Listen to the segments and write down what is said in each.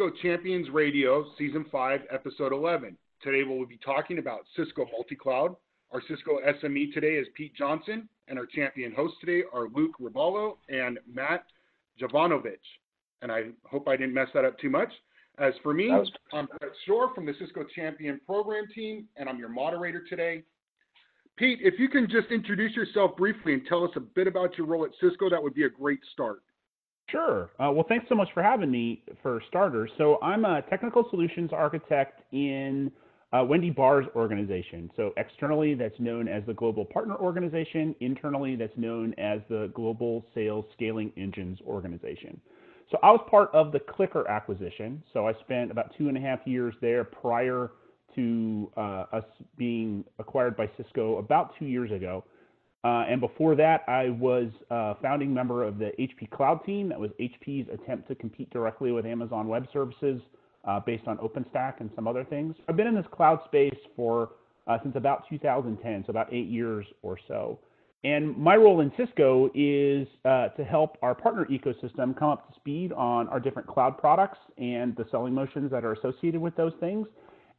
Cisco Champions Radio, Season 5, Episode 11. Today we'll be talking about Cisco Multi-Cloud. Our Cisco SME today is Pete Johnson, and our champion hosts today are Luke Riballo and Matt Jovanovic. And I hope I didn't mess that up too much. As for me, was... I'm Brett Shore from the Cisco Champion Program Team, and I'm your moderator today. Pete, if you can just introduce yourself briefly and tell us a bit about your role at Cisco, that would be a great start. Sure. Uh, well, thanks so much for having me for starters. So, I'm a technical solutions architect in uh, Wendy Bahr's organization. So, externally, that's known as the Global Partner Organization. Internally, that's known as the Global Sales Scaling Engines Organization. So, I was part of the CliQr acquisition. So, I spent about two and a half years there prior to uh, us being acquired by Cisco about two years ago. Uh, and before that, I was a founding member of the HP Cloud team. That was HP's attempt to compete directly with Amazon Web Services uh, based on OpenStack and some other things. I've been in this cloud space for uh, since about 2010, so about eight years or so. And my role in Cisco is uh, to help our partner ecosystem come up to speed on our different cloud products and the selling motions that are associated with those things.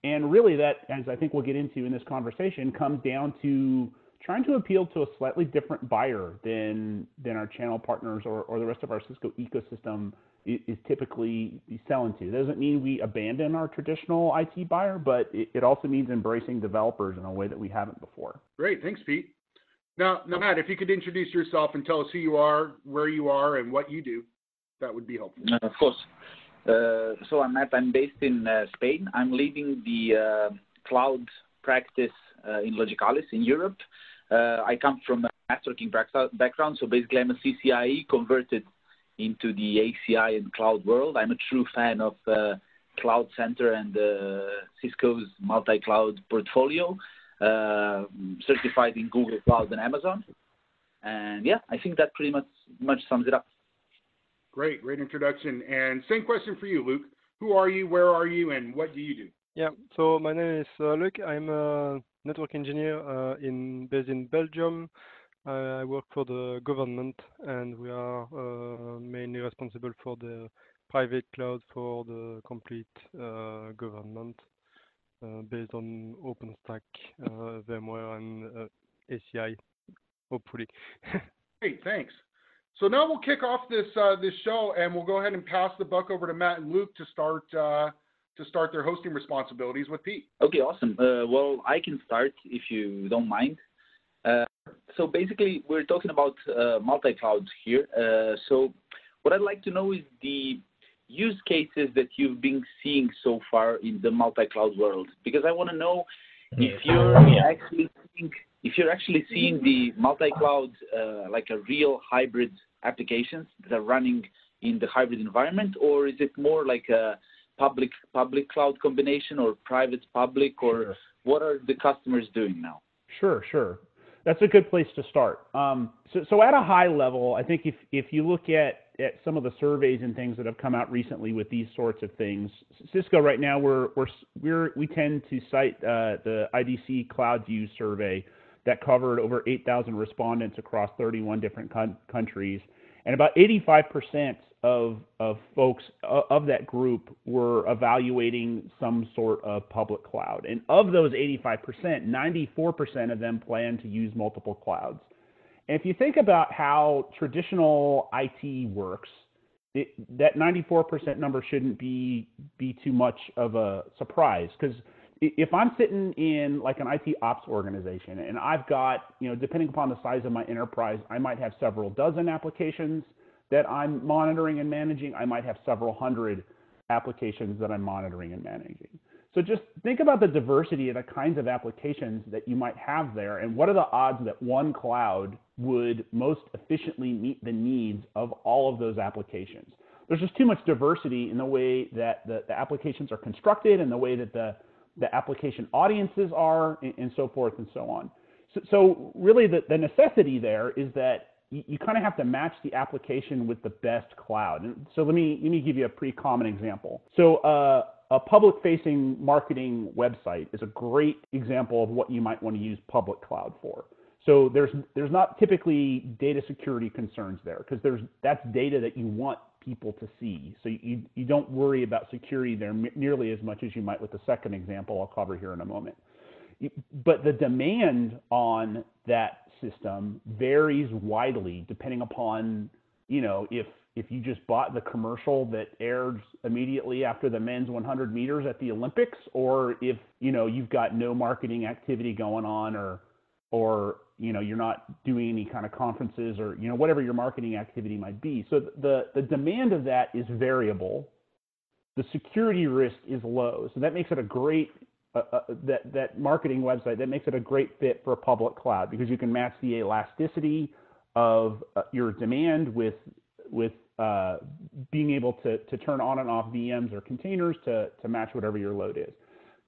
And really, that, as I think we'll get into in this conversation, comes down to trying to appeal to a slightly different buyer than than our channel partners or, or the rest of our Cisco ecosystem is, is typically selling to. It doesn't mean we abandon our traditional IT buyer, but it, it, also means embracing developers in a way that we haven't before. Great, thanks, Pete. Now, now, Matt, if you could introduce yourself and tell us who you are, where you are, and what you do, that would be helpful. Uh, of course. Uh, so I'm Matt. I'm based in uh, Spain. I'm leading the uh, cloud practice uh, in Logicalis in Europe. Uh, I come from a networking background, so basically I'm a CCIE converted into the ACI and cloud world. I'm a true fan of uh, Cloud Center and uh, Cisco's multi-cloud portfolio, certified in Google Cloud and Amazon. And yeah, I think that pretty much much sums it up. Great, great introduction. And same question for you, Luke. Who are you? Where are you? And what do you do? Yeah, so my name is uh, Luke. I'm a network engineer uh, in based in Belgium. I work for the government, and we are uh, mainly responsible for the private cloud for the complete uh, government uh, based on OpenStack, uh, VMware, and ACI, hopefully. Great, thanks. So now we'll kick off this this show, and we'll go ahead and pass the buck over to Matt and Luke to start to start their hosting responsibilities with Pete. Okay, awesome. Uh, well, I can start if you don't mind. Uh, so basically, we're talking about uh, multi-cloud here. Uh, so what I'd like to know is the use cases that you've been seeing so far in the multi-cloud world, because I want to know if you're actually seeing, if you're actually seeing the multi-cloud uh, like a real hybrid applications that are running in the hybrid environment, or is it more like a public public cloud combination or private public, or sure. what are the customers doing now? Sure, sure. That's a good place to start. Um, so, so at a high level, I think if if you look at at some of the surveys and things that have come out recently with these sorts of things, Cisco right now we're we're, we're we tend to cite uh, the IDC Cloud CloudView survey that covered over 8,000 respondents across 31 different con- countries, and about 85 percent of of folks of that group were evaluating some sort of public cloud. And of those 85%, 94% of them plan to use multiple clouds. And if you think about how traditional IT works, it, that 94% number shouldn't be be too much of a surprise because if I'm sitting in like an IT ops organization and I've got, you know, depending upon the size of my enterprise, I might have several dozen applications that I'm monitoring and managing. I might have several hundred applications that I'm monitoring and managing. So just think about the diversity of the kinds of applications that you might have there and what are the odds that one cloud would most efficiently meet the needs of all of those applications. There's just too much diversity in the way that the, the applications are constructed and the way that the, the application audiences are and, and so forth and so on. So, so really the, the necessity there is that you, you kind of have to match the application with the best cloud. And so let me let me give you a pretty common example. So uh, a public-facing marketing website is a great example of what you might want to use public cloud for. So there's there's not typically data security concerns there because there's that's data that you want people to see. So you, you don't worry about security there nearly as much as you might with the second example I'll cover here in a moment. But the demand on that system varies widely depending upon, you know, if if you just bought the commercial that aired immediately after the men's 100 meters at the Olympics, or if you know you've got no marketing activity going on, or or you know you're not doing any kind of conferences or you know whatever your marketing activity might be. So the the demand of that is variable. The security risk is low. So that makes it a great uh, uh, that that marketing website that makes it a great fit for a public cloud because you can match the elasticity of uh, your demand with with uh, being able to, to turn on and off VMs or containers to, to match whatever your load is.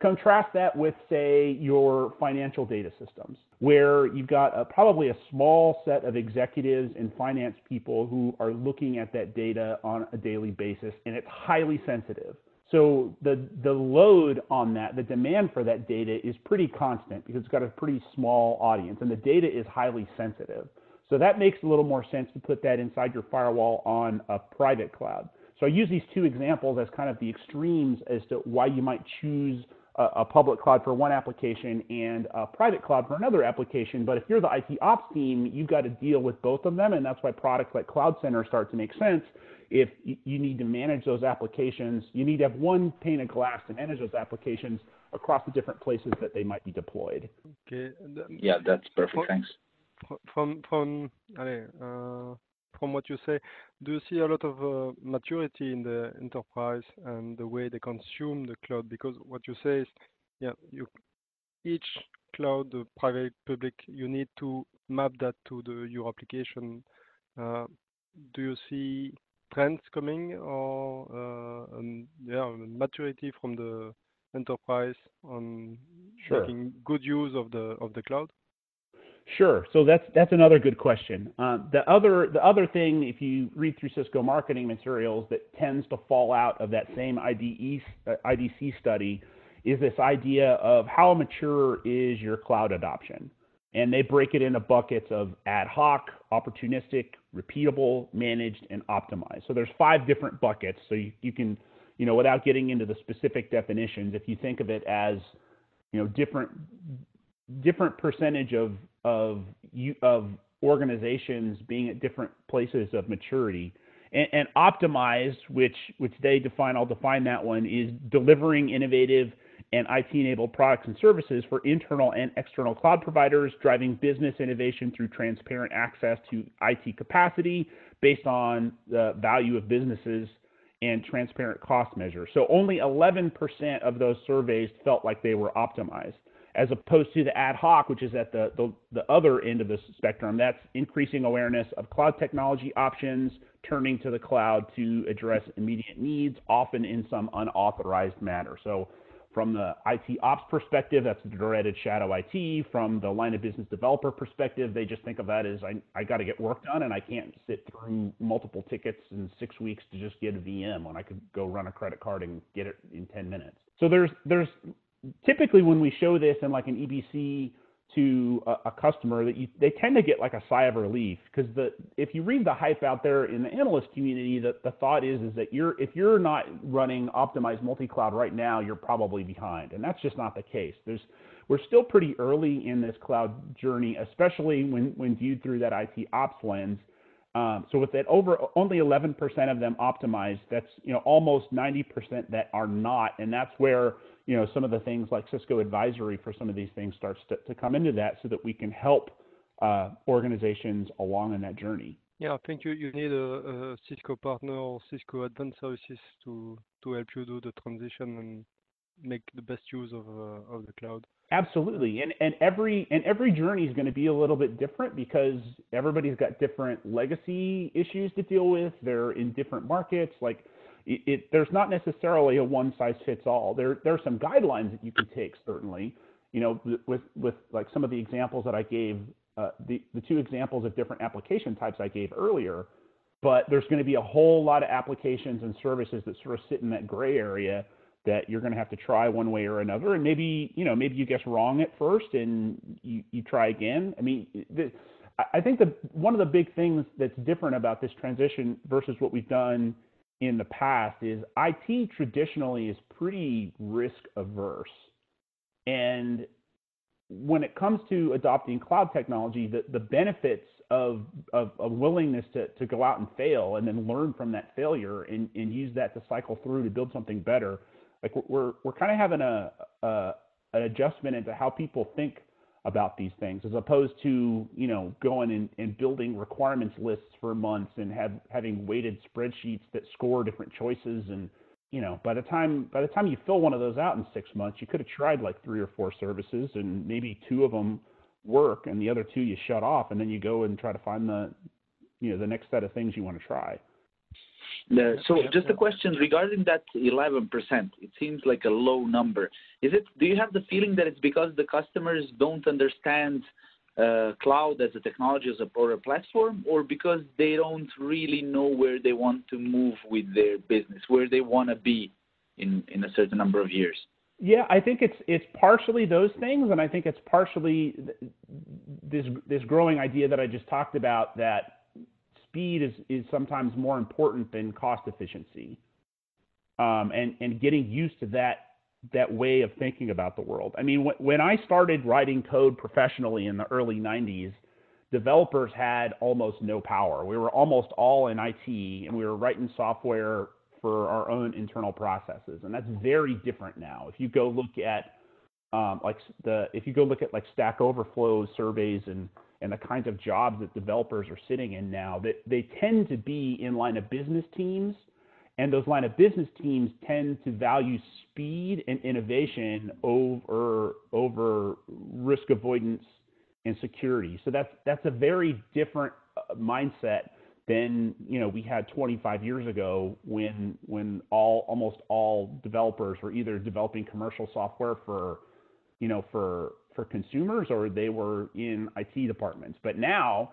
Contrast that with, say, your financial data systems, where you've got a, probably a small set of executives and finance people who are looking at that data on a daily basis, and it's highly sensitive. So the, the load on that, the demand for that data is pretty constant because it's got a pretty small audience, and the data is highly sensitive. So that makes a little more sense to put that inside your firewall on a private cloud. So I use these two examples as kind of the extremes as to why you might choose a, a public cloud for one application and a private cloud for another application. But if you're the IT ops team, you've got to deal with both of them, and that's why products like Cloud Center start to make sense. If you need to manage those applications, you need to have one pane of glass to manage those applications across the different places that they might be deployed. Okay. Yeah, that's perfect. Thanks. From from allez, uh, from what you say, do you see a lot of uh, maturity in the enterprise and the way they consume the cloud? Because what you say is, yeah, you each cloud, the private, public, you need to map that to the your application. Uh, do you see trends coming or uh, um, yeah, maturity from the enterprise on sure. making good use of the of the cloud? Sure. So that's that's another good question. Uh, the other the other thing, if you read through Cisco marketing materials, that tends to fall out of that same IDE, uh, IDC study, is this idea of how mature is your cloud adoption, and they break it into buckets of ad hoc, opportunistic, repeatable, managed, and optimized. So there's five different buckets. So you, you can, you know, without getting into the specific definitions, if you think of it as, you know, different different percentage of of you of organizations being at different places of maturity. And, and optimized, which which they define, I'll define that one, is delivering innovative and IT-enabled products and services for internal and external cloud providers, driving business innovation through transparent access to IT capacity based on the value of businesses and transparent cost measures. So only 11% of those surveys felt like they were optimized as opposed to the ad hoc, which is at the, the, the, other end of the spectrum. That's increasing awareness of cloud technology options, turning to the cloud to address immediate needs, often in some unauthorized manner. So, from the IT ops perspective, that's the dreaded shadow IT. From the line of business developer perspective, they just think of that as I, I got to get work done and I can't sit through multiple tickets in six weeks to just get a VM when I could go run a credit card and get it in 10 minutes. So there's there's typically when we show this in like an EBC to a, a customer, that you, they tend to get like a sigh of relief because the if you read the hype out there in the analyst community, the, the thought is is that you're if you're not running optimized multi-cloud right now, you're probably behind, and that's just not the case. There's we're still pretty early in this cloud journey, especially when when viewed through that IT ops lens. Um, so with that over only 11% of them optimized, that's you know almost 90% that are not, and that's where you know, some of the things like Cisco advisory for some of these things starts to, to come into that so that we can help uh, organizations along in that journey. Yeah, I think you, you need a, a, Cisco partner or Cisco Advanced Services to, to help you do the transition and make the best use of, uh, of the cloud. Absolutely, and and every and every journey is going to be a little bit different because everybody's got different legacy issues to deal with. They're in different markets. Like it, it, there's not necessarily a one size fits all. There there are some guidelines that you can take certainly. You know, with with like some of the examples that I gave, uh, the the two examples of different application types I gave earlier. But there's going to be a whole lot of applications and services that sort of sit in that gray area that you're going to have to try one way or another. And maybe you know maybe you guess wrong at first and you you try again. I mean. The, I think the one of the big things that's different about this transition versus what we've done in the past is IT traditionally is pretty risk averse. And when it comes to adopting cloud technology, the, the benefits of, of a willingness to, to go out and fail and then learn from that failure and, and use that to cycle through to build something better. Like we're, we're kind of having a, a, an adjustment into how people think about these things as opposed to you know going and, and building requirements lists for months and have having weighted spreadsheets that score different choices. And you know by the time by the time you fill one of those out in six months you could have tried like three or four services and maybe two of them work and the other two you shut off. And then you go and try to find the you know the next set of things you want to try just a question regarding that 11%. It seems like a low number. Is it? Do you have the feeling that it's because the customers don't understand uh, cloud as a technology as a, or a platform, or because they don't really know where they want to move with their business, where they want to be in in a certain number of years? Yeah, I think it's it's partially those things, and I think it's partially this this growing idea that I just talked about that speed is, is sometimes more important than cost efficiency. Um, and, and getting used to that, that way of thinking about the world. I mean, when I started writing code professionally in the early 90s, developers had almost no power. We were almost all in IT and we were writing software for our own internal processes. And that's very different now. If you go look at um, like the if you go look at like Stack Overflow surveys and and the kinds of jobs that developers are sitting in now, that they tend to be in line of business teams, and those line of business teams tend to value speed and innovation over over risk avoidance and security. So that's that's a very different uh, mindset than you know we had 25 years ago when when all almost all developers were either developing commercial software for you know for for consumers or they were in IT departments. But now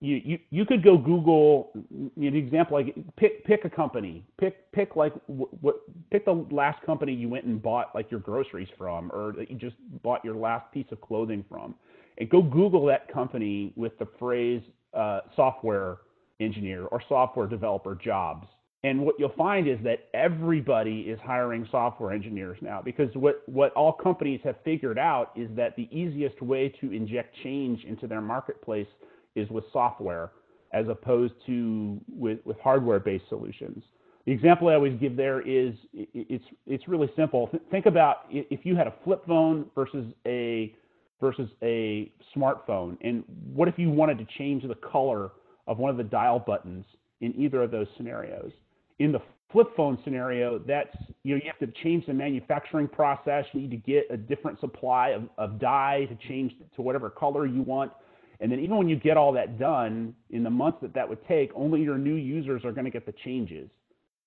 you, you, you could go Google know, example like pick pick a company. Pick pick like what pick the last company you went and bought like your groceries from or that you just bought your last piece of clothing from. And go Google that company with the phrase uh, software engineer or software developer jobs and what you'll find is that everybody is hiring software engineers now because what, what all companies have figured out is that the easiest way to inject change into their marketplace is with software as opposed to with, with hardware based solutions. The example I always give there is it's, it's really simple. Think about if you had a flip phone versus a, versus a smartphone, and what if you wanted to change the color of one of the dial buttons in either of those scenarios? In the flip phone scenario, that's you know you have to change the manufacturing process. You need to get a different supply of, of dye to change to whatever color you want. And then even when you get all that done in the months that that would take, only your new users are going to get the changes.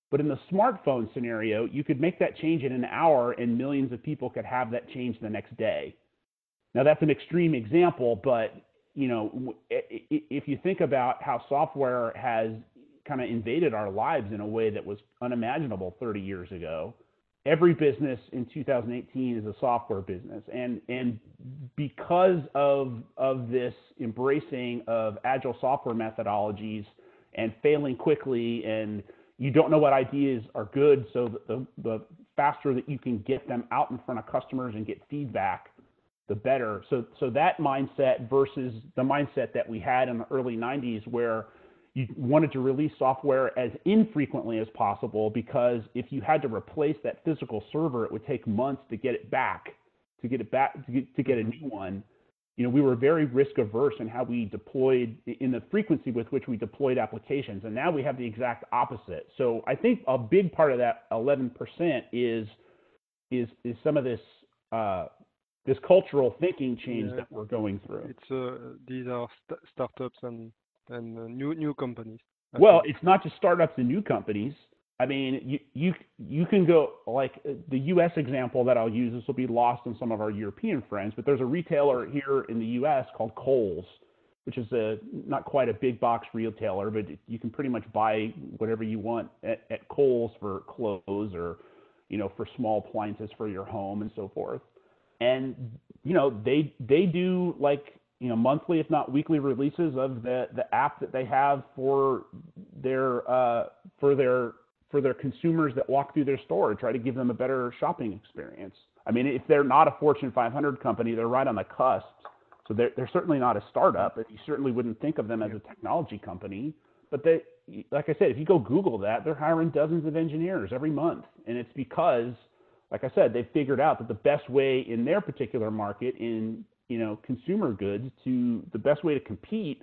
But in the smartphone scenario, you could make that change in an hour and millions of people could have that change the next day. Now that's an extreme example, but you know, if you think about how software has kind of invaded our lives in a way that was unimaginable 30 years ago. Every business in 2018 is a software business, and and because of of this embracing of agile software methodologies and failing quickly, and you don't know what ideas are good, so the the faster that you can get them out in front of customers and get feedback, the better. So so that mindset versus the mindset that we had in the early 90s where you wanted to release software as infrequently as possible because if you had to replace that physical server, it would take months to get it back, to get it back, to get, to get a new one. You know, we were very risk averse in how we deployed, in the frequency with which we deployed applications, and now we have the exact opposite. So I think a big part of that 11% is is is some of this uh, this cultural thinking change Yeah. that we're going through. It's uh, these are st- startups and and uh, new new companies. Well, it's not just startups and new companies. I mean, you you you can go like the U.S. example that I'll use. This will be lost on some of our European friends, but there's a retailer here in the U.S. called Kohl's, which is a not quite a big box retailer, but you can pretty much buy whatever you want at, at Kohl's for clothes or you know for small appliances for your home and so forth. And you know they they do like you know monthly, if not weekly, releases of the the app that they have for their uh, for their for their consumers that walk through their store to try to give them a better shopping experience. I mean, if they're not a Fortune 500 company, they're right on the cusp. So they're, they're certainly not a startup, you certainly wouldn't think of them as a technology company. But they, like I said, if you go Google that, they're hiring dozens of engineers every month, and it's because, like I said, they've figured out that the best way in their particular market, in you know consumer goods, to the best way to compete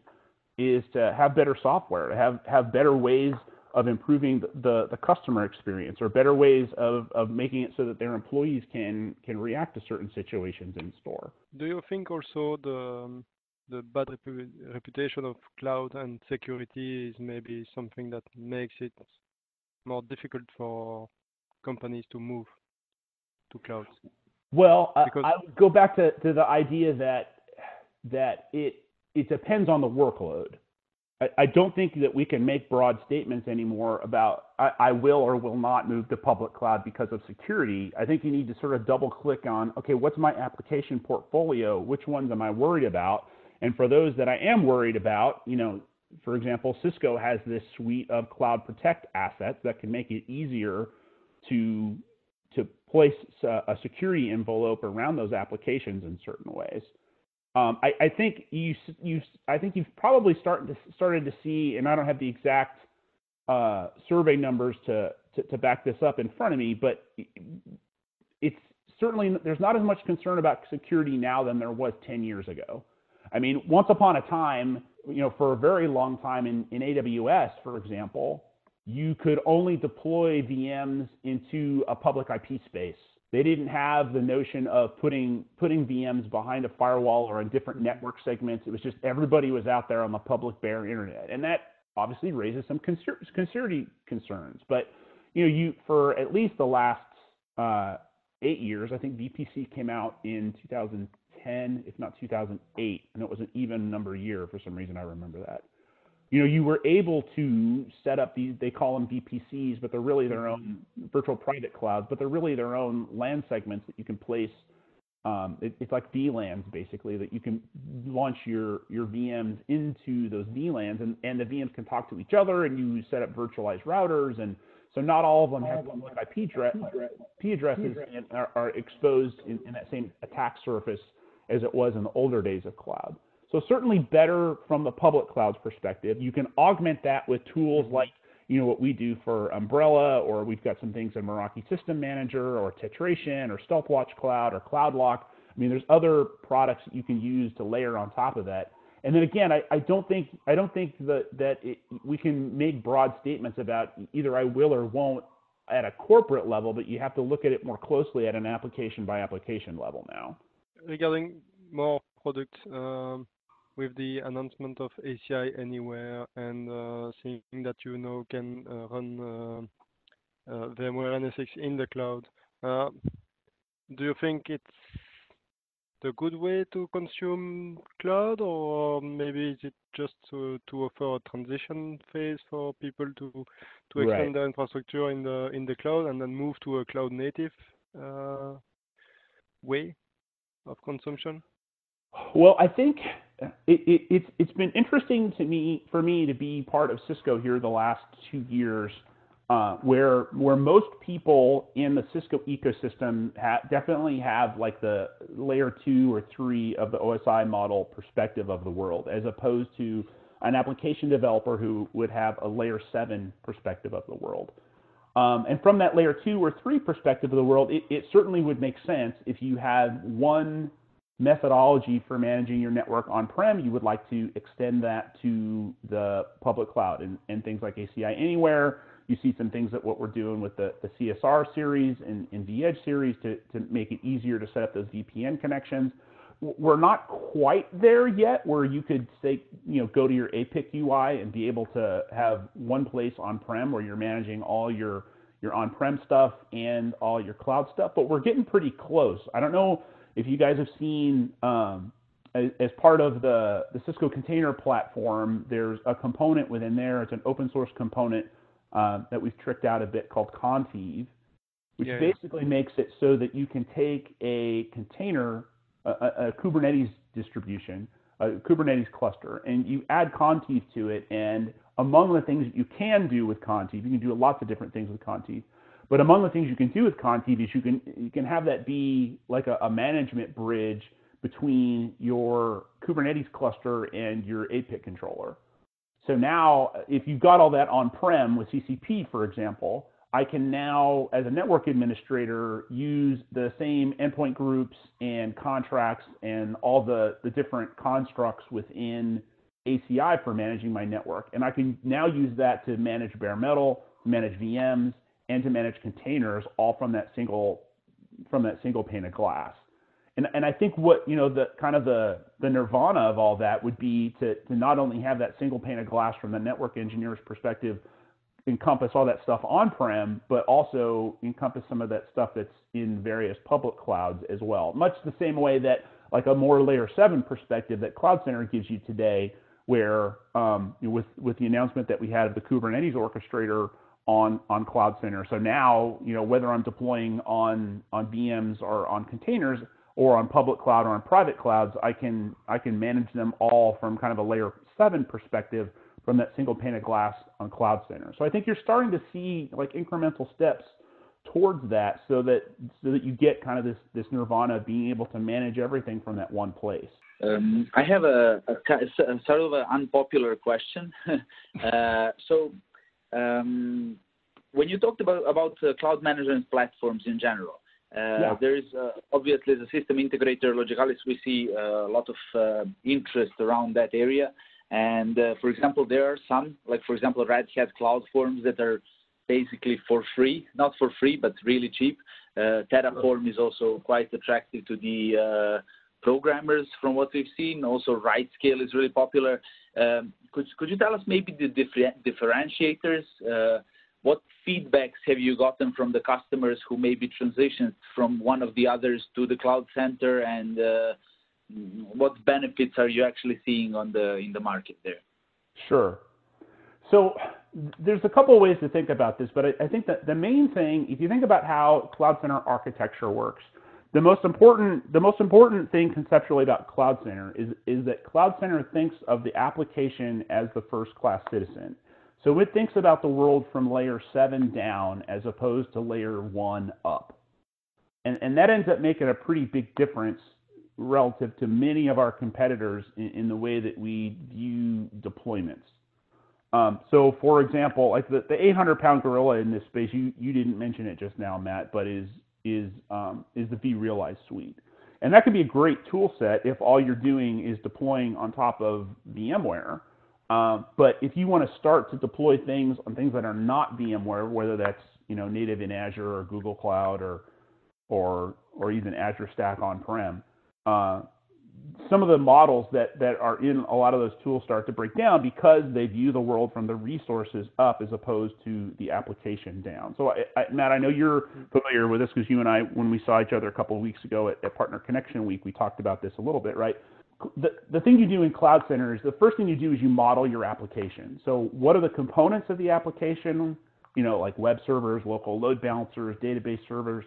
is to have better software, have have better ways of improving the, the customer experience or better ways of, of making it so that their employees can can react to certain situations in store. Do you think also the the bad repu reputation of cloud and security is maybe something that makes it more difficult for companies to move to cloud? Well, because I, I would go back to, to the idea that that it it depends on the workload. I, don't think that we can make broad statements anymore about I, I, will or will not move to public cloud because of security. I think you need to sort of double click on okay, what's my application portfolio? Which ones am I worried about? And for those that I am worried about, you know, for example, Cisco has this suite of Cloud Protect assets that can make it easier to place a security envelope around those applications in certain ways. Um, I, I, think you you I think you've probably started to started to see, and I don't have the exact uh, survey numbers to, to, to back this up in front of me, but it's certainly there's not as much concern about security now than there was 10 years ago. I mean, once upon a time, you know, for a very long time in, in AWS, for example, you could only deploy VMs into a public IP space they didn't have the notion of putting putting VMs behind a firewall or in different network segments. It was just everybody was out there on the public bare internet, and that obviously raises some security concerns. But you know, you for at least the last uh, eight years, I think VPC came out in 2010, if not 2008, and it was an even number year for some reason. I remember that you know, you were able to set up these, they call them VPCs, but they're really their own virtual private clouds, but they're really their own LAN segments that you can place. Um, it, it's like VLANs basically that you can launch your, your VMs into those VLANs and, and the VMs can talk to each other and you set up virtualized routers. And so not all of them have public IP, IP addresses and are, are exposed in, in that same attack surface as it was in the older days of cloud. So certainly better from the public cloud's perspective. You can augment that with tools mm-hmm. like you know what we do for Umbrella, or we've got some things in Meraki System Manager, or Tetration, or Stealthwatch Cloud, or CloudLock. I mean, there's other products that you can use to layer on top of that. And then again, I, I don't think I don't think that that it, we can make broad statements about either I will or won't at a corporate level, but you have to look at it more closely at an application by application level now. Regarding more product, um, with the announcement of ACI Anywhere and uh, seeing that you now can uh, run uh, VMware NSX in the cloud. Do you think it's the good way to consume cloud, or maybe is it just to, to offer a transition phase for people to to extend their infrastructure in the in the cloud and then move to a cloud native uh, way of consumption? Well, I think it, it, it's it's been interesting to me for me to be part of Cisco here the last two years, uh, where where most people in the Cisco ecosystem ha- definitely have like the layer two or three of the OSI model perspective of the world, as opposed to an application developer who would have a layer seven perspective of the world. Um, and from that layer two or three perspective of the world, it, it certainly would make sense if you had one methodology for managing your network on-prem, you would like to extend that to the public cloud and, and things like ACI Anywhere. You see some things that what we're doing with the, the CSR series and, and vEdge series to, to make it easier to set up those VPN connections. We're not quite there yet where you could say, you know, go to your APIC UI and be able to have one place on-prem where you're managing all your your on-prem stuff and all your cloud stuff, but we're getting pretty close. I don't know if you guys have seen um, as, as, part of the, the Cisco container platform, there's a component within there. It's an open source component uh, that we've tricked out a bit called Contiv, which yeah, basically yeah. makes it so that you can take a container, a, a Kubernetes distribution, a Kubernetes cluster, and you add Contiv to it, and among the things that you can do with Contiv, you can do lots of different things with Contiv. But among the things you can do with Contiv is you can you can have that be like a, a management bridge between your Kubernetes cluster and your APIC controller. So now, if you've got all that on-prem with CCP, for example, I can now, as a network administrator, use the same endpoint groups and contracts and all the, the different constructs within ACI for managing my network. And I can now use that to manage bare metal, manage VMs, and to manage containers all from that single from that single pane of glass. And and I think what you know the kind of the the nirvana of all that would be to to not only have that single pane of glass from the network engineer's perspective encompass all that stuff on prem, but also encompass some of that stuff that's in various public clouds as well. Much the same way that like a more layer seven perspective that Cloud Center gives you today, where um, with with the announcement that we had of the Kubernetes orchestrator on on Cloud Center. So now, you know, whether I'm deploying on on VMs or on containers or on public cloud or on private clouds, I can I can manage them all from kind of a layer seven perspective from that single pane of glass on Cloud Center. So I think you're starting to see like incremental steps towards that so that so that you get kind of this this nirvana of being able to manage everything from that one place. Um, I have a, a, a, sort of an unpopular question. uh, so when you talked about about uh, cloud management platforms in general, uh, yeah. there is uh, obviously the system integrator Logicalis. We see a lot of uh, interest around that area. And uh, for example, there are some, like for example, Red Hat Cloud Forms that are basically for free, not for free, but really cheap. Terraform is also quite attractive to the programmers from what we've seen. Also, RightScale is really popular. Um, could you tell us maybe the differentiators? Uh, what feedbacks have you gotten from the customers who maybe transitioned from one of the others to the Cloud Center, and uh, what benefits are you actually seeing in the market there? Sure. So there's a couple ways to think about this, but I think that the main thing, if you think about how Cloud Center architecture works, the most important the most important thing conceptually about Cloud Center is is that Cloud Center thinks of the application as the first class citizen. So it thinks about the world from layer seven down as opposed to layer one up. And, and that ends up making a pretty big difference relative to many of our competitors in, in the way that we view deployments. Um, so, for example, like the, the 800 pound gorilla in this space, you, you didn't mention it just now, Matt, but is is um, is the vRealize suite, and that can be a great tool set if all you're doing is deploying on top of VMware. Um, but if you want to start to deploy things on things that are not VMware, whether that's you know native in Azure or Google Cloud or or or even Azure Stack on-prem, uh, some of the models that, that are in a lot of those tools start to break down because they view the world from the resources up as opposed to the application down. So, I, I, Matt, I know you're familiar with this because you and I, when we saw each other a couple of weeks ago at, at, Partner Connection Week, we talked about this a little bit, right? The, the thing you do in Cloud Center is the first thing you do is you model your application. So, what are the components of the application? You know, like web servers, local load balancers, database servers,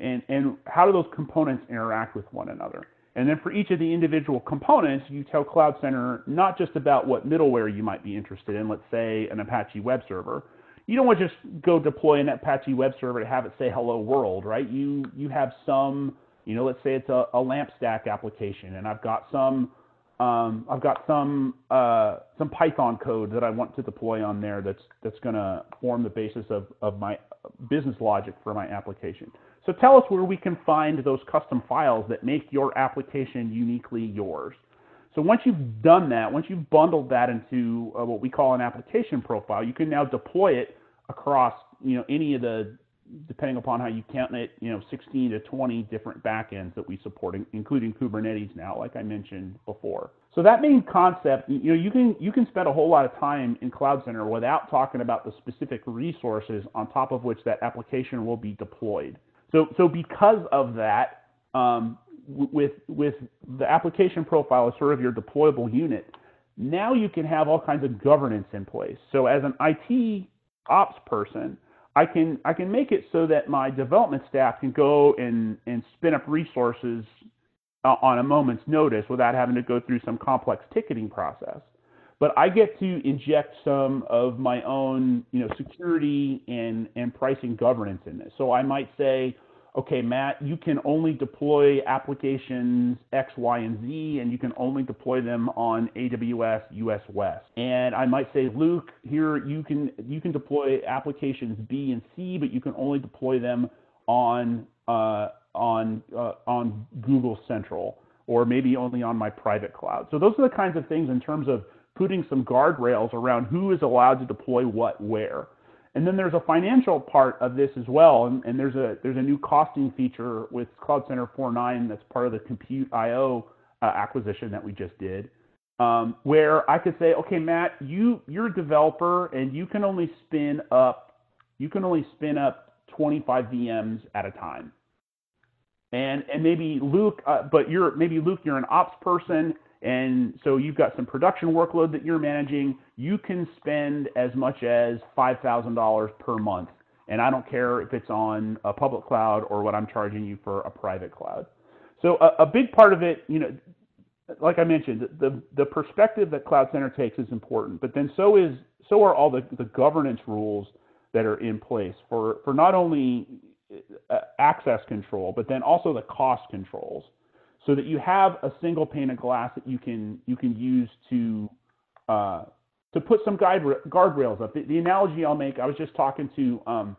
and, and how do those components interact with one another? And then for each of the individual components, you tell Cloud Center not just about what middleware you might be interested in, let's say an Apache web server. You don't want to just go deploy an Apache web server to have it say hello world, right? You you have some, you know, let's say it's a, a LAMP stack application, and I've got some um, I've got some uh, some Python code that I want to deploy on there that's that's going to form the basis of, of my business logic for my application. So tell us where we can find those custom files that make your application uniquely yours. So once you've done that, once you've bundled that into uh, what we call an application profile, you can now deploy it across you know any of the depending upon how you count it, you know, 16 to 20 different backends that we support, including Kubernetes now, like I mentioned before. So that main concept, you know, you can you can spend a whole lot of time in Cloud Center without talking about the specific resources on top of which that application will be deployed. So, so because of that, um, with with the application profile as sort of your deployable unit, now you can have all kinds of governance in place. So as an IT ops person, I can I can make it so that my development staff can go and and spin up resources uh, on a moment's notice without having to go through some complex ticketing process. But I get to inject some of my own, you know, security and, and pricing governance in this. So I might say, okay, Matt, you can only deploy applications X, Y, and Z, and you can only deploy them on AWS US West. And I might say, Luke, here you can you can deploy applications B and C, but you can only deploy them on uh, on uh, on Google Central, or maybe only on my private cloud. So those are the kinds of things in terms of putting some guardrails around who is allowed to deploy what where. And then there's a financial part of this as well, and, and there's a there's a new costing feature with Cloud Center 4.9 that's part of the Cmpute.io uh, acquisition that we just did, um, where I could say, okay, Matt, you you're a developer and you can only spin up you can only spin up 25 VMs at a time, and and maybe Luke, uh, but you're maybe Luke, you're an ops person and so you've got some production workload that you're managing. You can spend as much as $5,000 per month. And I don't care if it's on a public cloud or what I'm charging you for a private cloud. So a, a big part of it, you know, like I mentioned, the, the perspective that Cloud Center takes is important, but then so is so are all the, the governance rules that are in place for, for not only access control, but then also the cost controls so that you have a single pane of glass that you can you can use to uh, to put some guide guardrails up. The, the, analogy I'll make, I was just talking to um,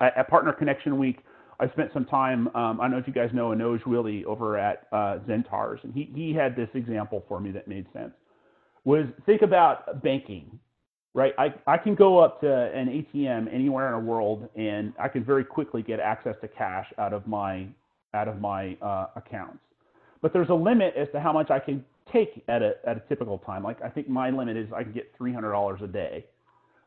at, Partner Connection Week. I spent some time. Um, I don't know if you guys know Anoj Willy over at uh, Zentars, and he he had this example for me that made sense. Was think about banking, right? I, I can go up to an ATM anywhere in the world, and I can very quickly get access to cash out of my out of my uh, accounts but there's a limit as to how much I can take at a at a typical time. Like I think my limit is I can get three hundred dollars a day.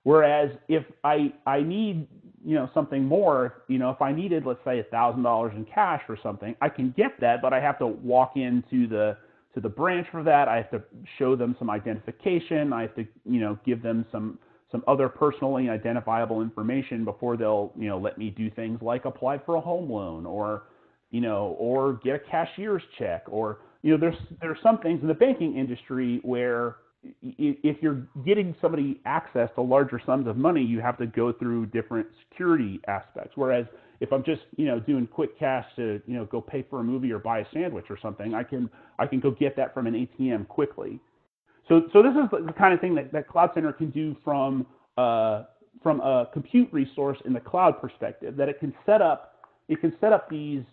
Whereas if I I need you know something more, you know if I needed let's say a thousand dollars in cash or something, I can get that, but I have to walk into the to the branch for that. I have to show them some identification. I have to you know give them some some other personally identifiable information before they'll you know let me do things like apply for a home loan or you know, or get a cashier's check, or you know, there's there's some things in the banking industry where if you're getting somebody access to larger sums of money, you have to go through different security aspects. Whereas if I'm just you know doing quick cash to you know go pay for a movie or buy a sandwich or something, I can I can go get that from an ATM quickly. So so this is the kind of thing that, that Cloud Center can do from uh, from a compute resource in the cloud perspective. That it can set up it can set up these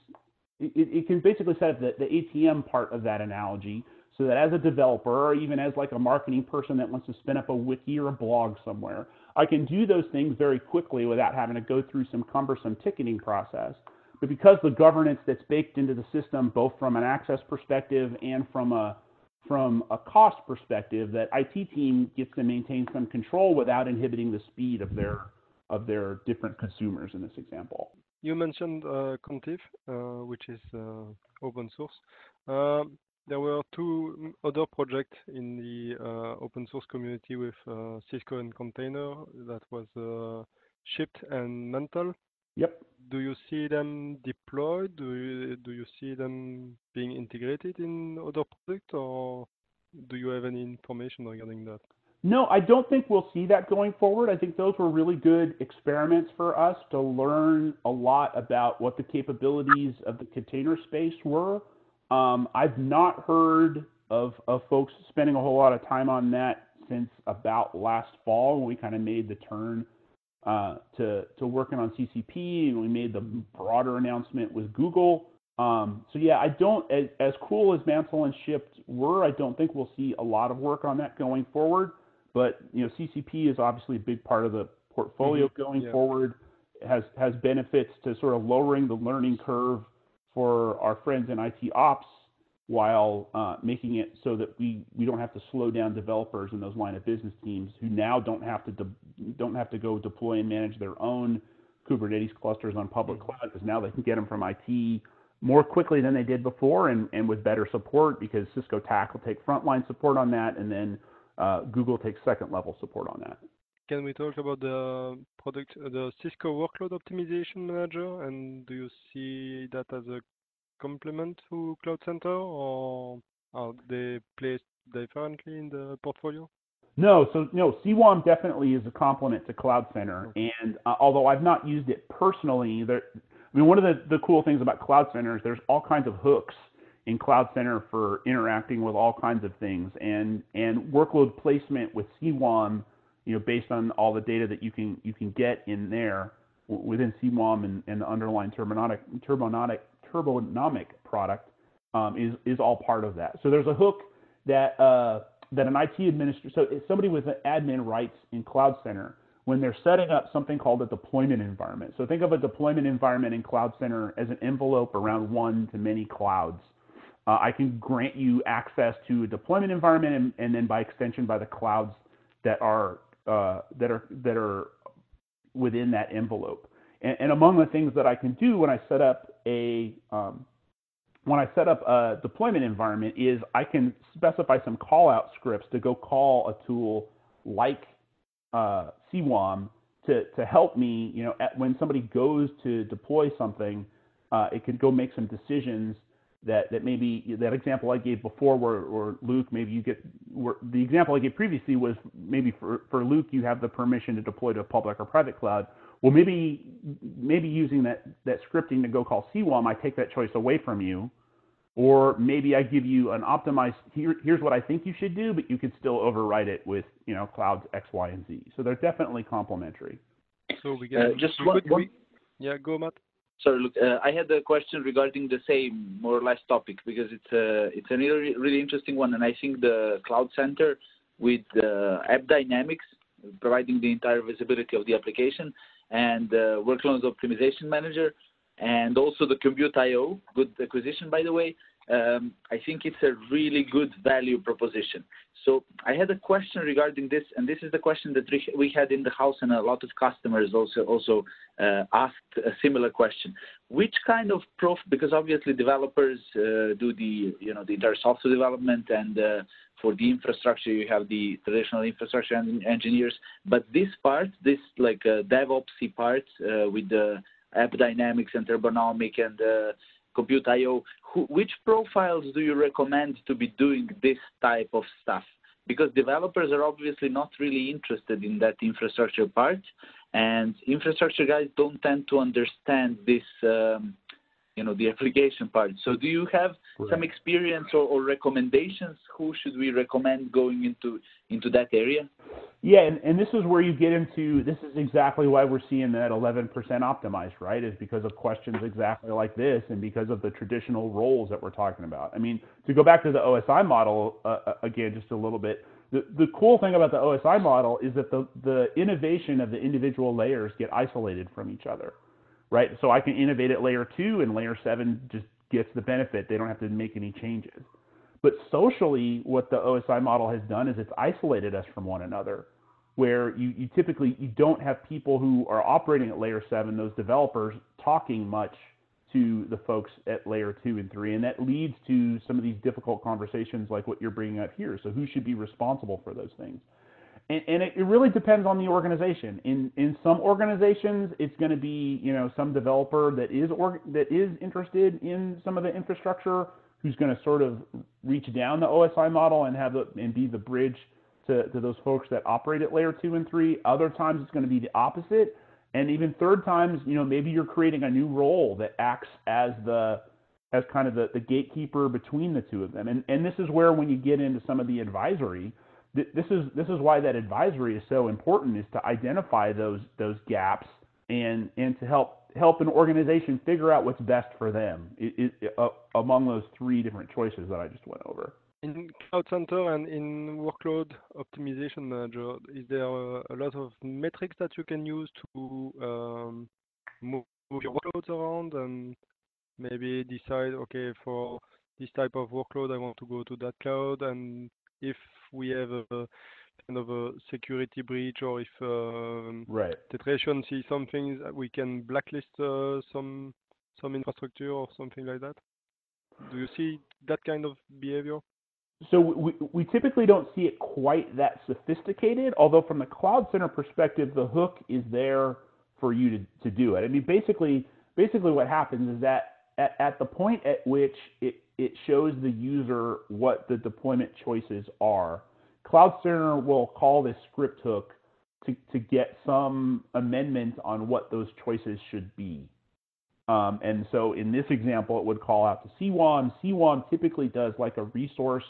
it, it can basically set up the, the ATM part of that analogy so that as a developer or even as like a marketing person that wants to spin up a wiki or a blog somewhere, I can do those things very quickly without having to go through some cumbersome ticketing process. But because the governance that's baked into the system, both from an access perspective and from a from a cost perspective, that IT team gets to maintain some control without inhibiting the speed of their of their different consumers in this example. You mentioned uh, Contiv, uh, which is uh, open source. Um, there were two other projects in the uh, open source community with uh, Cisco and Container that was uh, shipped and Mantl. Yep. Do you see them deployed? Do you, do you see them being integrated in other products, or do you have any information regarding that? No, I don't think we'll see that going forward. I think those were really good experiments for us to learn a lot about what the capabilities of the container space were. Um, I've not heard of, of folks spending a whole lot of time on that since about last fall when we kind of made the turn uh, to, to working on CCP and we made the broader announcement with Google. Um, so yeah, I don't, as, as cool as Mantl and Shipped were, I don't think we'll see a lot of work on that going forward. But you know, CCP is obviously a big part of the portfolio mm-hmm. going yeah. forward. It has has benefits to sort of lowering the learning curve for our friends in IT ops while uh, making it so that we, we don't have to slow down developers in those line of business teams who now don't have to de- don't have to go deploy and manage their own Kubernetes clusters on public mm-hmm. cloud because now they can get them from IT more quickly than they did before and, and with better support because Cisco TAC will take frontline support on that and then uh, Google takes second level support on that. Can we talk about the product, uh, the Cisco Workload Optimization Manager, and do you see that as a complement to Cloud Center, or are they placed differently in the portfolio? No, so no, CWOM definitely is a complement to Cloud Center, and uh, although I've not used it personally, there, I mean, one of the, the cool things about Cloud Center is there's all kinds of hooks in Cloud Center for interacting with all kinds of things, and and workload placement with CWOM, you know, based on all the data that you can you can get in there within CWOM and, and the underlying Turbonomic Turbonomic Turbonomic product um, is is all part of that. So there's a hook that uh, that an IT administrator, so somebody with an admin rights in Cloud Center, when they're setting up something called a deployment environment. So think of a deployment environment in Cloud Center as an envelope around one to many clouds. Uh, I can grant you access to a deployment environment and, and then by extension by the clouds that are uh, that are that are within that envelope. And, and, among the things that I can do when I set up a um, when I set up a deployment environment is I can specify some call out scripts to go call a tool like uh, CWOM to, to help me, you know, at, when somebody goes to deploy something, uh, it could go make some decisions that, that maybe that example I gave before where, where Luke, maybe you get, where, the example I gave previously was maybe for, for Luke, you have the permission to deploy to a public or private cloud. Well, maybe maybe using that, that scripting to go call CWOM, I take that choice away from you or maybe I give you an optimized here, here's what I think you should do, but you could still override it with you know clouds X, Y, and Z. So they're definitely complementary. So we get uh, just one, one, yeah, go Matt. Sorry, look, uh, I had a question regarding the same more or less topic because it's a it's a really interesting one, and I think the Cloud Center with uh, App Dynamics providing the entire visibility of the application and uh, Workload Optimization Manager and also the Cmpute.io, good acquisition by the way, I think it's a really good value proposition. So I had a question regarding this, and this is the question that we had in the house, and a lot of customers also also uh, asked a similar question. Which kind of prof? Because obviously developers uh, do the you know the entire software development, and uh, for the infrastructure you have the traditional infrastructure engineers. But this part, this like DevOpsy part with the App Dynamics and Turbonomic and uh, Cmpute.io, which profiles do you recommend to be doing this type of stuff? Because developers are obviously not really interested in that infrastructure part, and infrastructure guys don't tend to understand this um, you know the application part. So do you have some experience or, or, recommendations? Who should we recommend going into into that area? Yeah, and, and this is where you get into this is exactly why we're seeing that 11% optimized, right? Is because of questions exactly like this, and because of the traditional roles that we're talking about. I mean, to go back to the OSI model uh, uh, again, just a little bit. The, the cool thing about the OSI model is that the, the innovation of the individual layers get isolated from each other right? So I can innovate at layer two, and layer seven just gets the benefit. They don't have to make any changes. But socially, what the OSI model has done is it's isolated us from one another, where you, you typically you don't have people who are operating at layer seven, those developers talking much to the folks at layer two and three, and that leads to some of these difficult conversations like what you're bringing up here. So who should be responsible for those things? And, and it, it, really depends on the organization. In in some organizations, it's going to be you know some developer that is or, that is interested in some of the infrastructure, who's going to sort of reach down the OSI model and have the and be the bridge to, to those folks that operate at layer two and three. Other times, it's going to be the opposite, and even third times, you know maybe you're creating a new role that acts as the as kind of the, the gatekeeper between the two of them. And and this is where when you get into some of the advisory this is this is why that advisory is so important is to identify those those gaps and and to help help an organization figure out what's best for them it, it, uh, among those three different choices that I just went over. In Cloud Center and in Workload Optimization Manager, is there a, a lot of metrics that you can use to um, move, move your workloads around and maybe decide, okay, for this type of workload, I want to go to that cloud, and if we have a kind of a security breach or if um, right. Tetration sees something, we can blacklist uh, some some infrastructure or something like that? Do you see that kind of behavior? So we, we typically don't see it quite that sophisticated, although from the Cloud Center perspective, the hook is there for you to, to do it. I mean, basically, basically what happens is that at, at the point at which it, it shows the user what the deployment choices are, Cloud Center will call this script hook to, to get some amendment on what those choices should be. Um, and so in this example, it would call out to CWOM. CWOM typically does like a resource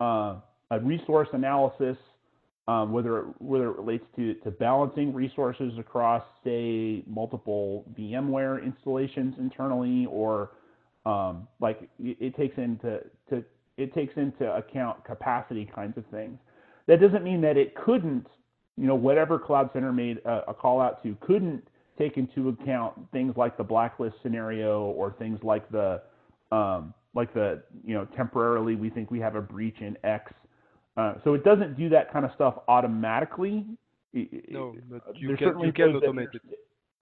uh, a resource analysis, um, whether it, whether it relates to, to balancing resources across, say, multiple VMware installations internally, or um, like it, takes into to, it takes into account capacity kinds of things. That doesn't mean that it couldn't, you know, whatever Cloud Center made a, a call out to couldn't take into account things like the blacklist scenario or things like the um, like the you know temporarily we think we have a breach in X. Uh, so it doesn't do that kind of stuff automatically. No, but you can, you can automate it.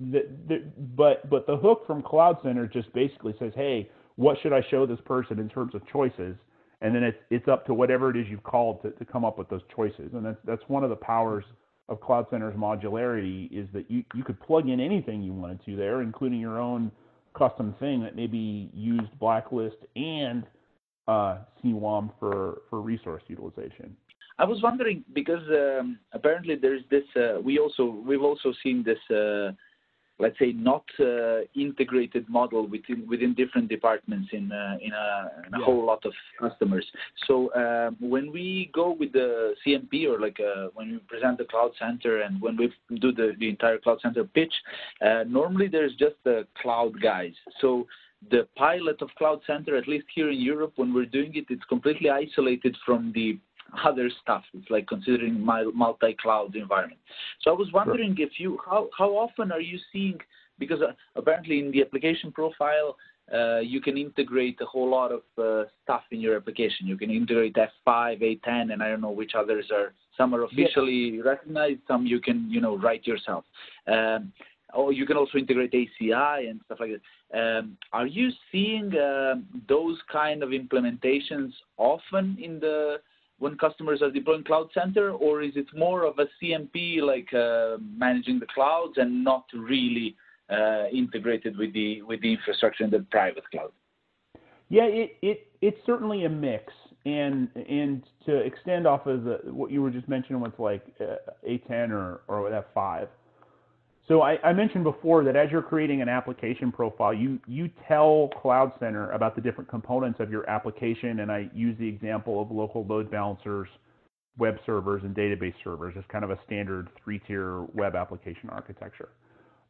That, that, but but the hook from Cloud Center just basically says, hey, what should I show this person in terms of choices? And then it's it's up to whatever it is you've called to, to come up with those choices. And that's that's one of the powers of Cloud Center's modularity is that you, you could plug in anything you wanted to there, including your own custom thing that maybe used Blacklist and uh, CWOM for, for resource utilization. I was wondering because um, apparently there's this. Uh, we also we've also seen this uh, let's say, not uh, integrated model within within different departments in uh, in a, in a yeah. whole lot of customers. So um, when we go with the CMP or like uh, when we present the cloud center and when we do the, the entire cloud center pitch, uh, normally there's just the cloud guys. So the pilot of Cloud Center, at least here in Europe, when we're doing it, it's completely isolated from the other stuff. It's like considering my multi-cloud environment. So I was wondering if you how how often are you seeing because uh, apparently in the application profile uh, you can integrate a whole lot of uh, stuff in your application. You can integrate F5, A10, and I don't know which others are. Some are officially recognized. Some you can you know write yourself. Um, or you can also integrate ACI and stuff like that. Um, are you seeing uh, those kind of implementations often in the when customers are deploying Cloud Center, or is it more of a CMP, like uh, managing the clouds and not really uh, integrated with the with the infrastructure in the private cloud? Yeah, it, it it's certainly a mix, and and to extend off of what you were just mentioning with like uh, A10 or or F5, so I, I, mentioned before that as you're creating an application profile, you, you tell Cloud Center about the different components of your application, and I use the example of local load balancers, web servers, and database servers as kind of a standard three-tier web application architecture.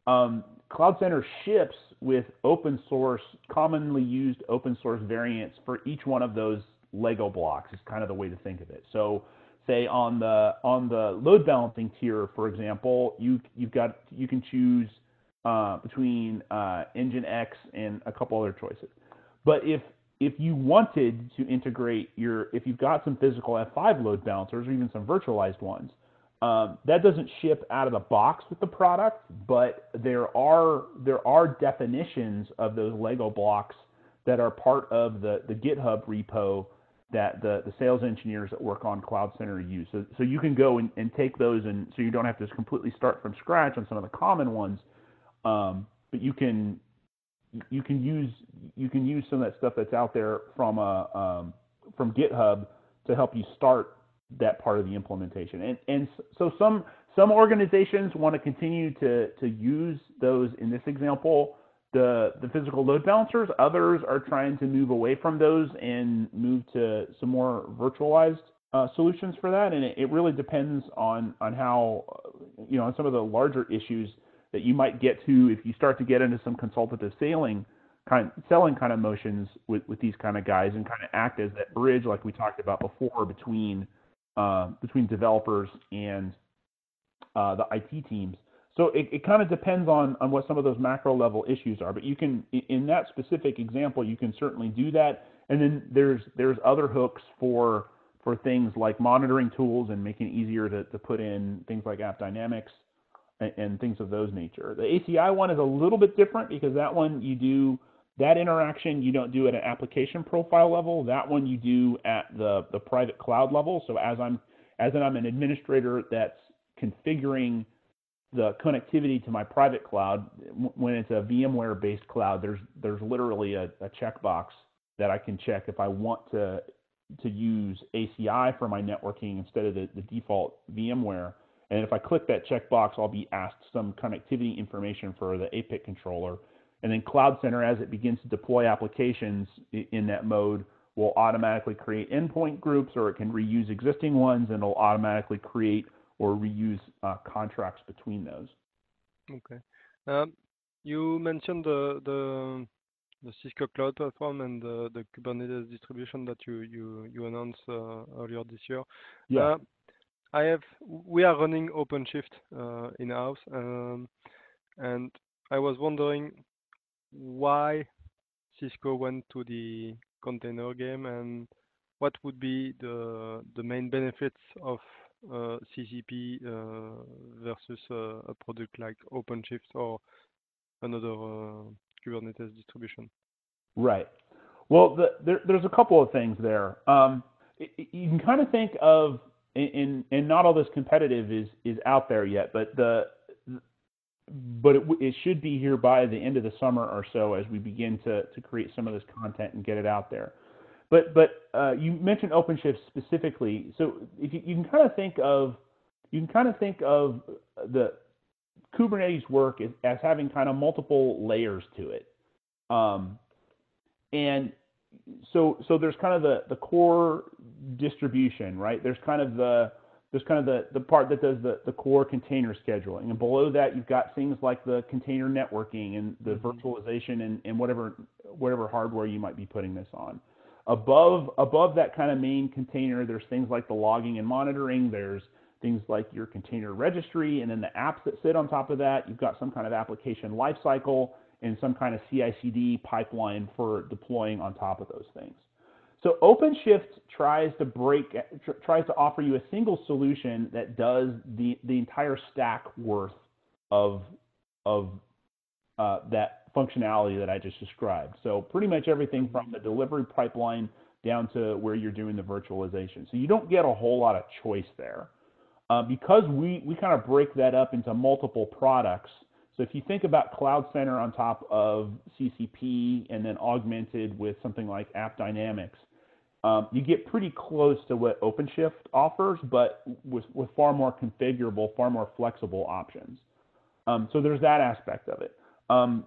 Um, Cloud Center ships with open source, commonly used open source variants for each one of those Lego blocks is kind of the way to think of it. So say on the on the load balancing tier, for example, you you've got you can choose uh, between uh, X and a couple other choices. But if if you wanted to integrate your if you've got some physical F5 load balancers or even some virtualized ones, um, that doesn't ship out of the box with the product, but there are there are definitions of those Lego blocks that are part of the the GitHub repo that the, the sales engineers that work on Cloud Center use. So, so you can go and, and take those, and so you don't have to just completely start from scratch on some of the common ones, um, but you can you can use you can use some of that stuff that's out there from a um, from GitHub to help you start that part of the implementation. And and so some some organizations want to continue to to use those in this example the the physical load balancers. Others are trying to move away from those and move to some more virtualized uh, solutions for that. And it, it, really depends on on how you know on some of the larger issues that you might get to if you start to get into some consultative sailing kind selling kind of motions with, with these kind of guys and kind of act as that bridge like we talked about before between uh, between developers and uh, the IT teams so it, it kind of depends on, on what some of those macro level issues are. But you can, in that specific example, you can certainly do that. And then there's there's other hooks for for things like monitoring tools and making it easier to, to put in things like AppDynamics and, and things of those nature. The ACI one is a little bit different because that one you do that interaction you don't do at an application profile level. That one you do at the, the private cloud level. So as I'm as I'm an administrator that's configuring the connectivity to my private cloud, when it's a VMware-based cloud, there's there's literally a, a checkbox that I can check if I want to to use ACI for my networking instead of the, the default VMware. And if I click that checkbox, I'll be asked some connectivity information for the APIC controller. And then Cloud Center, as it begins to deploy applications in that mode, will automatically create endpoint groups or it can reuse existing ones and it'll automatically create or reuse uh, contracts between those. Okay. Um, you mentioned the, the the Cisco Cloud Platform and the, Kubernetes distribution that you you you announced uh, earlier this year. Yeah. Uh, I have we are running OpenShift uh, in house, um, and I was wondering why Cisco went to the container game and what would be the the main benefits of CCP uh, versus uh, a product like OpenShift or another uh, Kubernetes distribution? Right. Well, the, there, there's a couple of things there. Um, you can kind of think of, and, not all this competitive is is out there yet, but the but it, it should be here by the end of the summer or so as we begin to create some of this content and get it out there. But but uh, you mentioned OpenShift specifically, so if you, you can kind of think of you can kind of think of the Kubernetes work as, as having kind of multiple layers to it. Um, and so so there's kind of the, the core distribution, right? There's kind of the there's kind of the, the part that does the, the core container scheduling. And below that you've got things like the container networking and the mm-hmm. virtualization and, and whatever whatever hardware you might be putting this on. Above above that kind of main container, there's things like the logging and monitoring, there's things like your container registry, and then the apps that sit on top of that. You've got some kind of application lifecycle and some kind of CI/CD pipeline for deploying on top of those things. So OpenShift tries to break, tr- tries to offer you a single solution that does the the entire stack worth of of uh, that functionality that I just described. So pretty much everything from the delivery pipeline down to where you're doing the virtualization. So you don't get a whole lot of choice there. Uh, because we, we kind of break that up into multiple products. So if you think about Cloud Center on top of CCP and then augmented with something like App Dynamics, um, you get pretty close to what OpenShift offers, but with, with far more configurable, far more flexible options. Um, so there's that aspect of it. Um,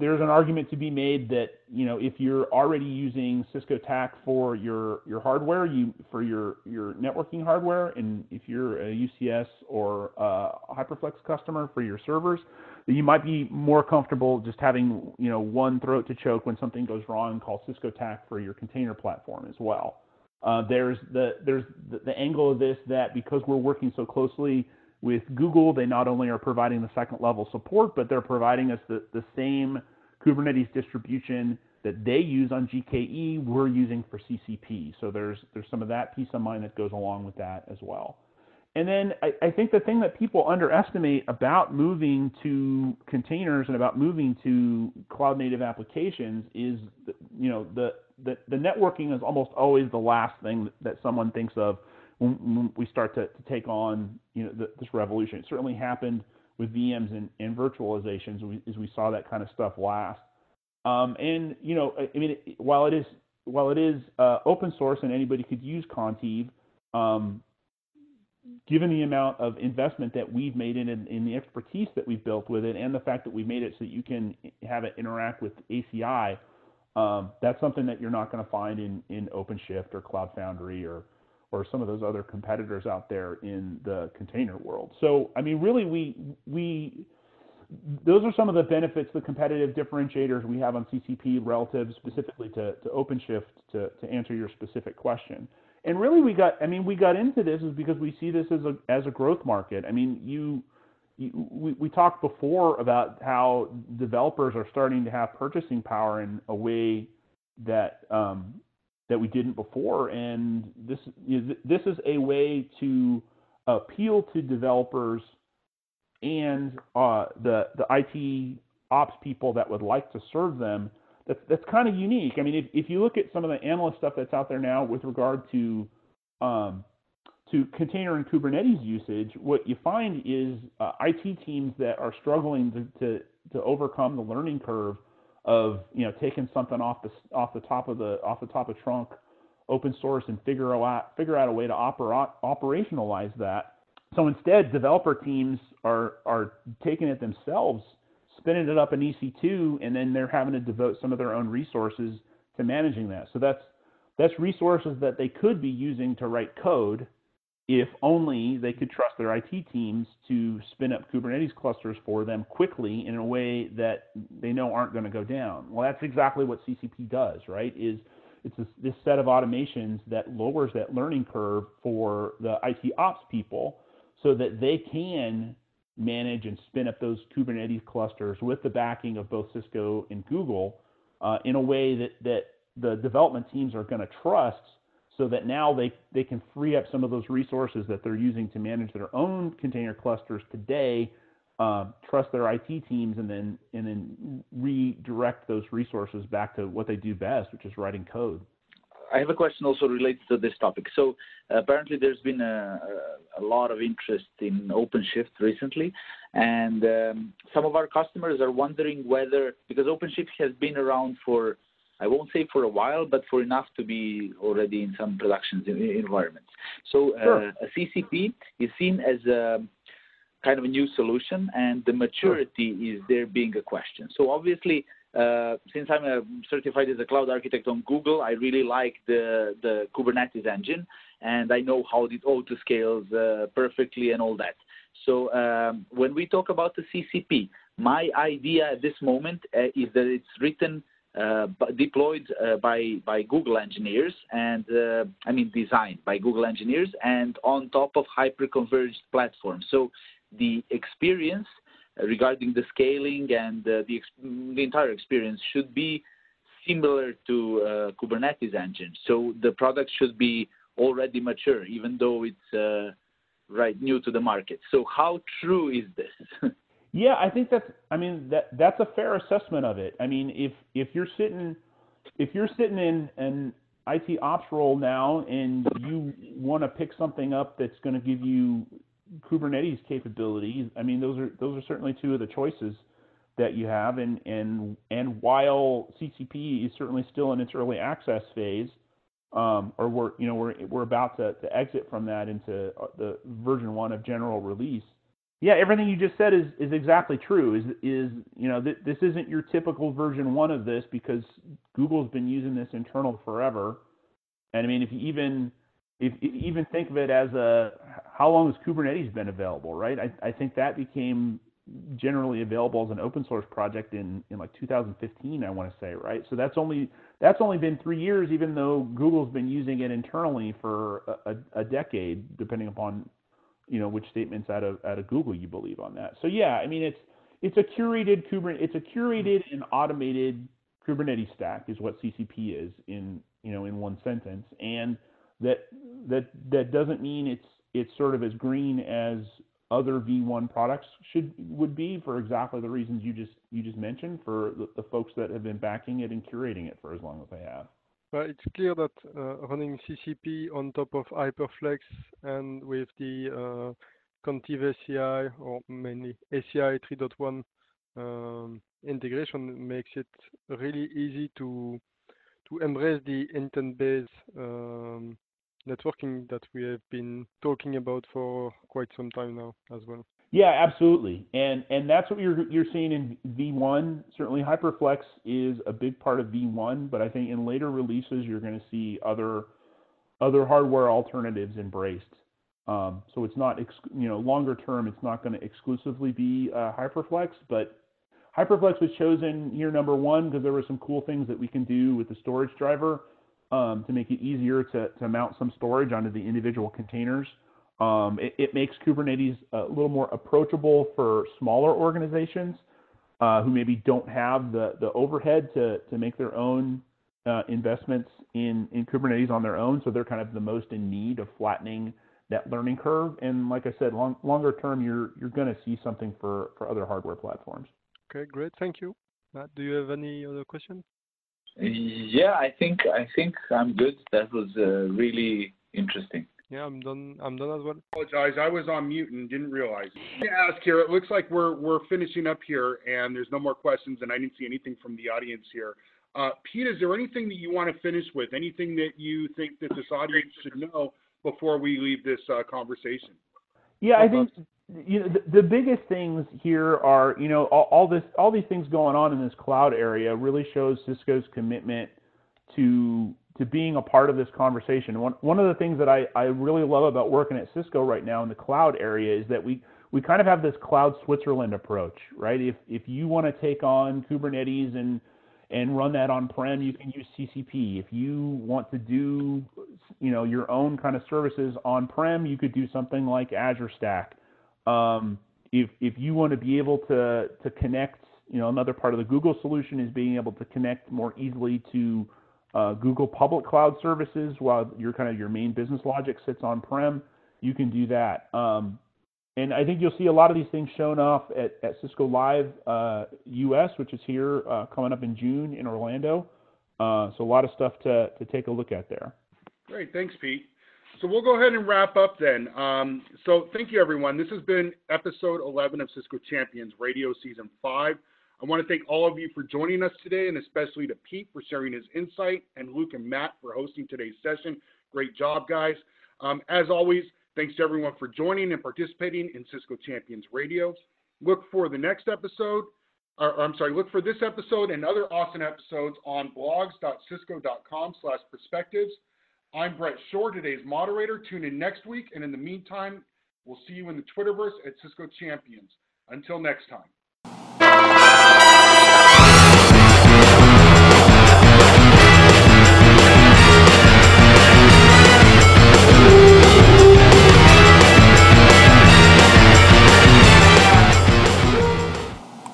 there's an argument to be made that you know if you're already using Cisco TAC for your your hardware, you for your your networking hardware, and if you're a UCS or a HyperFlex customer for your servers, that you might be more comfortable just having you know one throat to choke when something goes wrong call Cisco TAC for your container platform as well. Uh, there's the there's the, the angle of this that because we're working so closely with Google, they not only are providing the second level support, but they're providing us the, the same Kubernetes distribution that they use on GKE, we're using for CCP. So there's there's some of that peace of mind that goes along with that as well. And then I, I think the thing that people underestimate about moving to containers and about moving to cloud native applications is, you know, the, the, the networking is almost always the last thing that someone thinks of when, we start to, to take on you know the, this revolution. It certainly happened with VMs and, and virtualizations we, as we saw that kind of stuff last. Um, and you know, I, I mean, it, while it is while it is uh, open source and anybody could use Contiv, um, given the amount of investment that we've made in, in, in the expertise that we've built with it, and the fact that we made it so that you can have it interact with ACI, um, that's something that you're not going to find in, in OpenShift or Cloud Foundry or or some of those other competitors out there in the container world. So, I mean, really, we we those are some of the benefits, the competitive differentiators we have on CCP relative specifically to, to OpenShift to, to answer your specific question. And really, we got, I mean, we got into this is because we see this as a as a growth market. I mean, you, you we, we talked before about how developers are starting to have purchasing power in a way that um, that we didn't before. And this this is a way to appeal to developers and uh, the the IT ops people that would like to serve them. That's that's kind of unique. I mean, if if you look at some of the analyst stuff that's out there now with regard to um, to container and Kubernetes usage, what you find is uh, IT teams that are struggling to, to, to overcome the learning curve of you know taking something off the off the top of the off the top of trunk open source and figure out figure out a way to oper- operationalize that. So instead, developer teams are are taking it themselves, spinning it up in EC2, and then they're having to devote some of their own resources to managing that. So that's that's resources that they could be using to write code if only they could trust their IT teams to spin up Kubernetes clusters for them quickly in a way that they know aren't going to go down. Well, that's exactly what CCP does, right? Is it's this, this set of automations that lowers that learning curve for the IT ops people so that they can manage and spin up those Kubernetes clusters with the backing of both Cisco and Google uh, in a way that, that the development teams are going to trust so that now they, they can free up some of those resources that they're using to manage their own container clusters today, uh, trust their IT teams, and then and then redirect those resources back to what they do best, which is writing code. I have a question also related to this topic. So apparently there's been a, a, lot of interest in OpenShift recently, and um, some of our customers are wondering whether because OpenShift has been around for I won't say for a while, but for enough to be already in some production environments. So uh, sure. a CCP is seen as a kind of a new solution, and the maturity sure. is there being a question. So obviously, uh, since I'm a certified as a cloud architect on Google, I really like the the Kubernetes engine, and I know how it auto scales uh, perfectly and all that. So um, when we talk about the CCP, my idea at this moment uh, is that it's written deployed uh, by by Google engineers and uh, I mean designed by Google engineers and on top of hyperconverged platforms. So the experience regarding the scaling and the, the entire experience should be similar to uh, Kubernetes engine. So the product should be already mature, even though it's uh, right new to the market. So how true is this? Yeah, I think that's. I mean, that that's a fair assessment of it. I mean, if if you're sitting, if you're sitting in an IT ops role now, and you want to pick something up that's going to give you Kubernetes capabilities, I mean, those are those are certainly two of the choices that you have. And and and while CCP is certainly still in its early access phase, um, or we're you know we're we're about to, to exit from that into uh, the version one of general release yeah, everything you just said is is exactly true. Is is you know th- this isn't your typical version one of this because Google's been using this internal forever. And I mean, if you even if, even think of it as a how long has Kubernetes been available, right? I, I think that became generally available as an open source project in, in like 2015, I want to say, right? So that's only that's only been three years, even though Google's been using it internally for a, a, a decade, depending upon you know which statements out of out of Google you believe on that. So yeah, I mean it's it's a curated Kubernetes it's a curated and automated Kubernetes stack is what CCP is in you know in one sentence, and that that that doesn't mean it's it's sort of as green as other V1 products should would be for exactly the reasons you just you just mentioned for the, the folks that have been backing it and curating it for as long as they have. It's clear that uh, running CCP on top of Hyperflex and with the uh, Contiv ACI or mainly ACI 3.1 um, integration makes it really easy to to embrace the intent-based um, networking that we have been talking about for quite some time now as well. Yeah, absolutely, and and that's what you're you're seeing in V1. Certainly, HyperFlex is a big part of V1, but I think in later releases you're going to see other other hardware alternatives embraced. Um, so it's not you know longer term, it's not going to exclusively be uh, HyperFlex, but HyperFlex was chosen year number one because there were some cool things that we can do with the storage driver um, to make it easier to to mount some storage onto the individual containers. Um, it, it, makes Kubernetes a little more approachable for smaller organizations uh, who maybe don't have the, the overhead to, to make their own uh, investments in, in Kubernetes on their own. So they're kind of the most in need of flattening that learning curve. And like I said, long, longer term, you're, you're going to see something for, for other hardware platforms. Okay, great. Thank you. Matt, do you have any other questions? Yeah, I think I think I'm good. That was uh, really interesting. Yeah, I'm done. I'm done as well. Apologize, I was on mute and didn't realize. Let me ask here. It looks like we're we're finishing up here, and there's no more questions, and I didn't see anything from the audience here. Uh, Pete, is there anything that you want to finish with? Anything that you think that this audience should know before we leave this uh, conversation? Yeah, I think you know the, the biggest things here are you know all, all this all these things going on in this cloud area really shows Cisco's commitment to to being a part of this conversation. One one of the things that I, I really love about working at Cisco right now in the cloud area is that we we kind of have this cloud Switzerland approach, right? If if you want to take on Kubernetes and and run that on-prem, you can use CCP. If you want to do, you know, your own kind of services on-prem, you could do something like Azure Stack. Um, if if you want to be able to to connect, you know, another part of the Google solution is being able to connect more easily to Google public cloud services while your kind of your main business logic sits on-prem. You can do that. Um, and I think you'll see a lot of these things shown off at, at Cisco Live uh, US, which is here uh, coming up in June in Orlando. Uh, so a lot of stuff to, to take a look at there. Great, thanks, Pete. So we'll go ahead and wrap up then. Um, so thank you, everyone. This has been episode 11 of Cisco Champions Radio Season 5. I want to thank all of you for joining us today, and especially to Pete for sharing his insight, and Luke and Matt for hosting today's session. Great job, guys. Um, as always, Thanks to everyone for joining and participating in Cisco Champions Radio. Look for the next episode, or, or I'm sorry, look for this episode and other awesome episodes on blogs.cisco.com slash perspectives. I'm Brett Shore, today's moderator. Tune in next week, and in the meantime, we'll see you in the Twitterverse at Cisco Champions. Until next time.